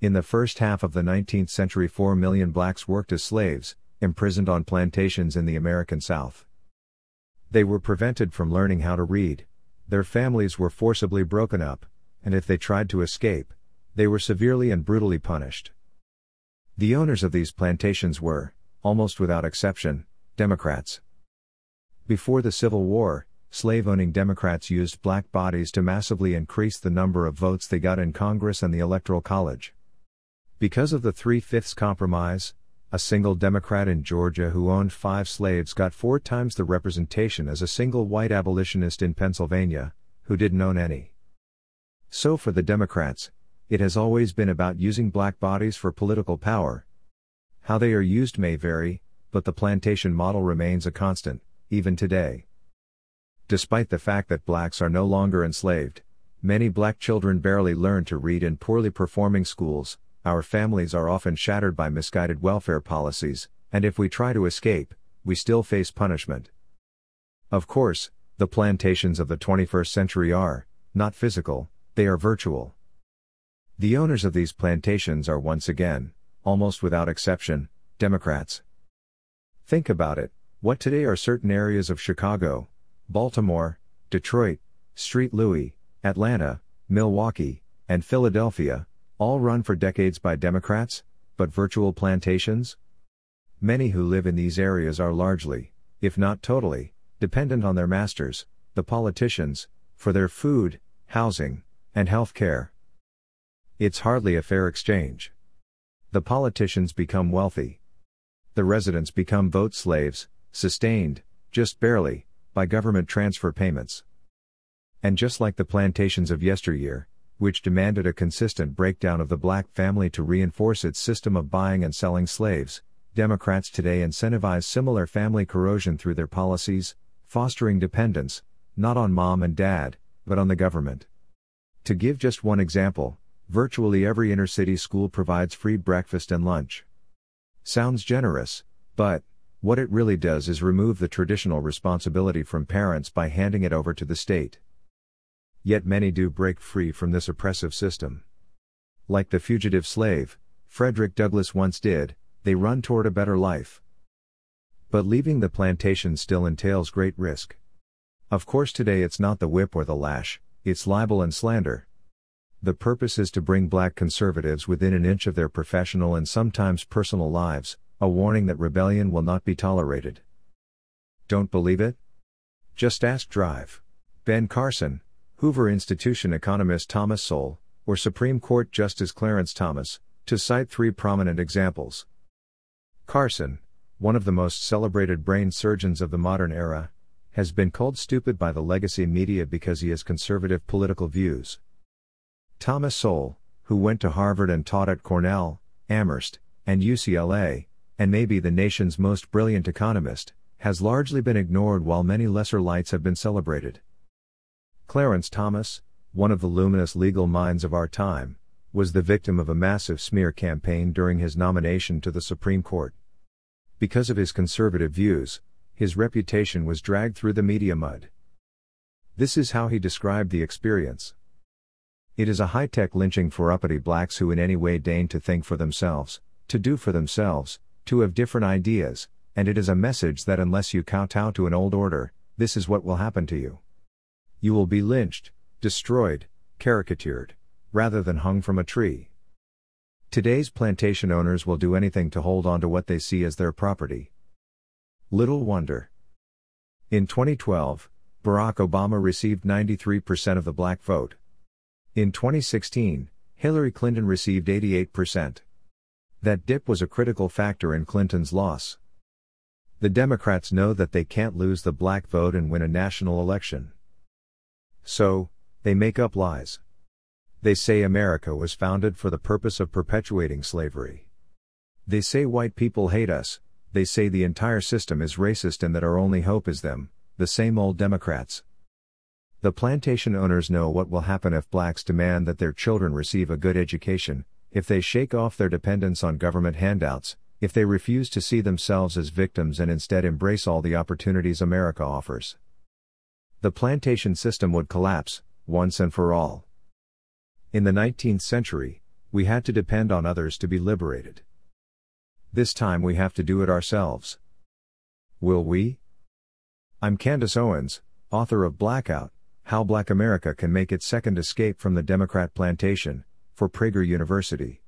In the first half of the 19th century, 4 million blacks worked as slaves, imprisoned on plantations in the American South. They were prevented from learning how to read, their families were forcibly broken up, and if they tried to escape, they were severely and brutally punished. The owners of these plantations were, almost without exception, Democrats. Before the Civil War, slave owning Democrats used black bodies to massively increase the number of votes they got in Congress and the Electoral College. Because of the Three Fifths Compromise, a single Democrat in Georgia who owned five slaves got four times the representation as a single white abolitionist in Pennsylvania, who didn't own any. So for the Democrats, it has always been about using black bodies for political power. How they are used may vary, but the plantation model remains a constant, even today. Despite the fact that blacks are no longer enslaved, many black children barely learn to read in poorly performing schools, our families are often shattered by misguided welfare policies, and if we try to escape, we still face punishment. Of course, the plantations of the 21st century are, not physical, they are virtual. The owners of these plantations are once again, almost without exception, Democrats. Think about it what today are certain areas of Chicago, Baltimore, Detroit, St. Louis, Atlanta, Milwaukee, and Philadelphia, all run for decades by Democrats, but virtual plantations? Many who live in these areas are largely, if not totally, dependent on their masters, the politicians, for their food, housing, and health care. It's hardly a fair exchange. The politicians become wealthy. The residents become vote slaves, sustained, just barely, by government transfer payments. And just like the plantations of yesteryear, which demanded a consistent breakdown of the black family to reinforce its system of buying and selling slaves, Democrats today incentivize similar family corrosion through their policies, fostering dependence, not on mom and dad, but on the government. To give just one example, virtually every inner city school provides free breakfast and lunch. Sounds generous, but, what it really does is remove the traditional responsibility from parents by handing it over to the state. Yet many do break free from this oppressive system. Like the fugitive slave, Frederick Douglass once did, they run toward a better life. But leaving the plantation still entails great risk. Of course, today it's not the whip or the lash, it's libel and slander. The purpose is to bring black conservatives within an inch of their professional and sometimes personal lives, a warning that rebellion will not be tolerated. Don't believe it? Just ask Drive. Ben Carson, Hoover Institution economist Thomas Sowell, or Supreme Court Justice Clarence Thomas, to cite three prominent examples. Carson, one of the most celebrated brain surgeons of the modern era, has been called stupid by the legacy media because he has conservative political views. Thomas Sowell, who went to Harvard and taught at Cornell, Amherst, and UCLA, and may be the nation's most brilliant economist, has largely been ignored while many lesser lights have been celebrated. Clarence Thomas, one of the luminous legal minds of our time, was the victim of a massive smear campaign during his nomination to the Supreme Court. Because of his conservative views, his reputation was dragged through the media mud. This is how he described the experience. It is a high tech lynching for uppity blacks who in any way deign to think for themselves, to do for themselves, to have different ideas, and it is a message that unless you kowtow to an old order, this is what will happen to you. You will be lynched, destroyed, caricatured, rather than hung from a tree. Today's plantation owners will do anything to hold on to what they see as their property. Little wonder. In 2012, Barack Obama received 93% of the black vote. In 2016, Hillary Clinton received 88%. That dip was a critical factor in Clinton's loss. The Democrats know that they can't lose the black vote and win a national election. So, they make up lies. They say America was founded for the purpose of perpetuating slavery. They say white people hate us, they say the entire system is racist and that our only hope is them, the same old Democrats. The plantation owners know what will happen if blacks demand that their children receive a good education, if they shake off their dependence on government handouts, if they refuse to see themselves as victims and instead embrace all the opportunities America offers. The plantation system would collapse, once and for all. In the 19th century, we had to depend on others to be liberated. This time we have to do it ourselves. Will we? I'm Candace Owens, author of Blackout How Black America Can Make Its Second Escape from the Democrat Plantation, for Prager University.